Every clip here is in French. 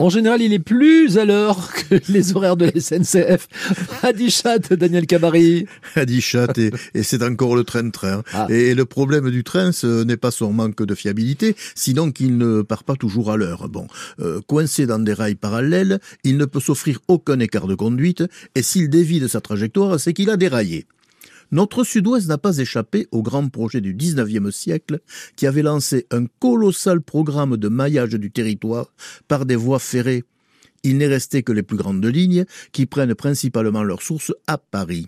En général, il est plus à l'heure que les horaires de la SNCF. Adichat, Daniel Cabari. Adichat, et, et c'est encore le train-train. Ah. Et, le problème du train, ce n'est pas son manque de fiabilité, sinon qu'il ne part pas toujours à l'heure. Bon, euh, coincé dans des rails parallèles, il ne peut s'offrir aucun écart de conduite, et s'il dévie de sa trajectoire, c'est qu'il a déraillé. Notre sud-ouest n'a pas échappé au grand projet du 19e siècle qui avait lancé un colossal programme de maillage du territoire par des voies ferrées. Il n'est resté que les plus grandes lignes qui prennent principalement leur source à Paris.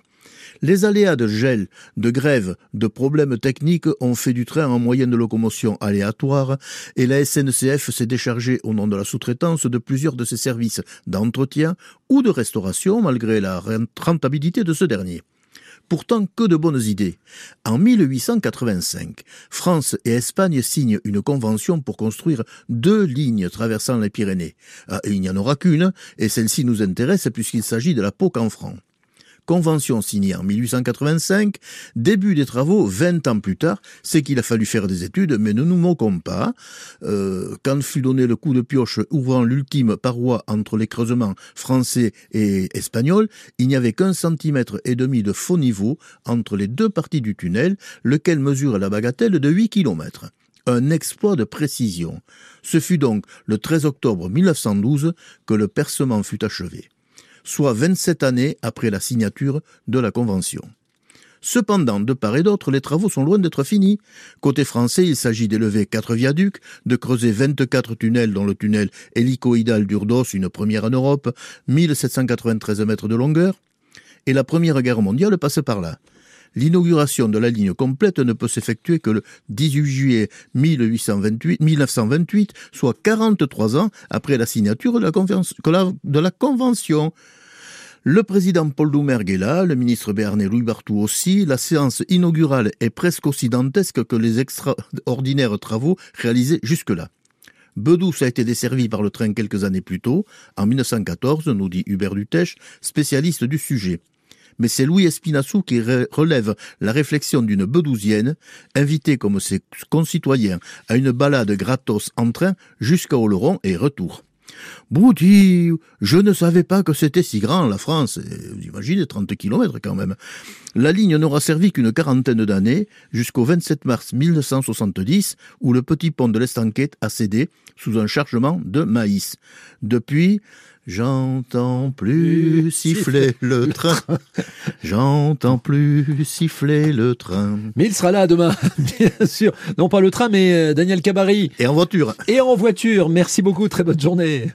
Les aléas de gel, de grève, de problèmes techniques ont fait du train en moyenne de locomotion aléatoire et la SNCF s'est déchargée au nom de la sous-traitance de plusieurs de ses services d'entretien ou de restauration malgré la rentabilité de ce dernier. Pourtant, que de bonnes idées. En 1885, France et Espagne signent une convention pour construire deux lignes traversant les Pyrénées. Ah, il n'y en aura qu'une, et celle-ci nous intéresse puisqu'il s'agit de la Pau en franc convention signée en 1885, début des travaux 20 ans plus tard, c'est qu'il a fallu faire des études, mais ne nous moquons pas. Euh, quand fut donné le coup de pioche ouvrant l'ultime paroi entre les creusements français et espagnols, il n'y avait qu'un centimètre et demi de faux niveau entre les deux parties du tunnel, lequel mesure la bagatelle de 8 kilomètres un exploit de précision. Ce fut donc le 13 octobre 1912 que le percement fut achevé soit 27 années après la signature de la Convention. Cependant, de part et d'autre, les travaux sont loin d'être finis. Côté français, il s'agit d'élever quatre viaducs, de creuser 24 tunnels dont le tunnel hélicoïdal d'Urdos, une première en Europe, 1793 mètres de longueur. Et la Première Guerre mondiale passe par là. L'inauguration de la ligne complète ne peut s'effectuer que le 18 juillet 1828, 1928, soit 43 ans après la signature de la, Convention. Le président Paul Doumergue est là, le ministre béarnais Louis Bartou aussi. La séance inaugurale est presque aussi dantesque que les extraordinaires travaux réalisés jusque-là. Bedous a été desservi par le train quelques années plus tôt, en 1914, nous dit Hubert Dutèche, spécialiste du sujet mais c'est Louis Espinassou qui relève la réflexion d'une bedouzienne, invitée comme ses concitoyens à une balade gratos en train jusqu'à Oloron et retour. Bouti, je ne savais pas que c'était si grand la France. Vous imaginez 30 kilomètres quand même. La ligne n'aura servi qu'une quarantaine d'années, jusqu'au 27 mars 1970, où le petit pont de l'Estanquette a cédé sous un chargement de maïs. Depuis, J'entends plus siffler le train. J'entends plus siffler le train. Mais il sera là demain, bien sûr. Non pas le train, mais euh, Daniel Cabari. Et en voiture. Et en voiture. Merci beaucoup. Très bonne journée.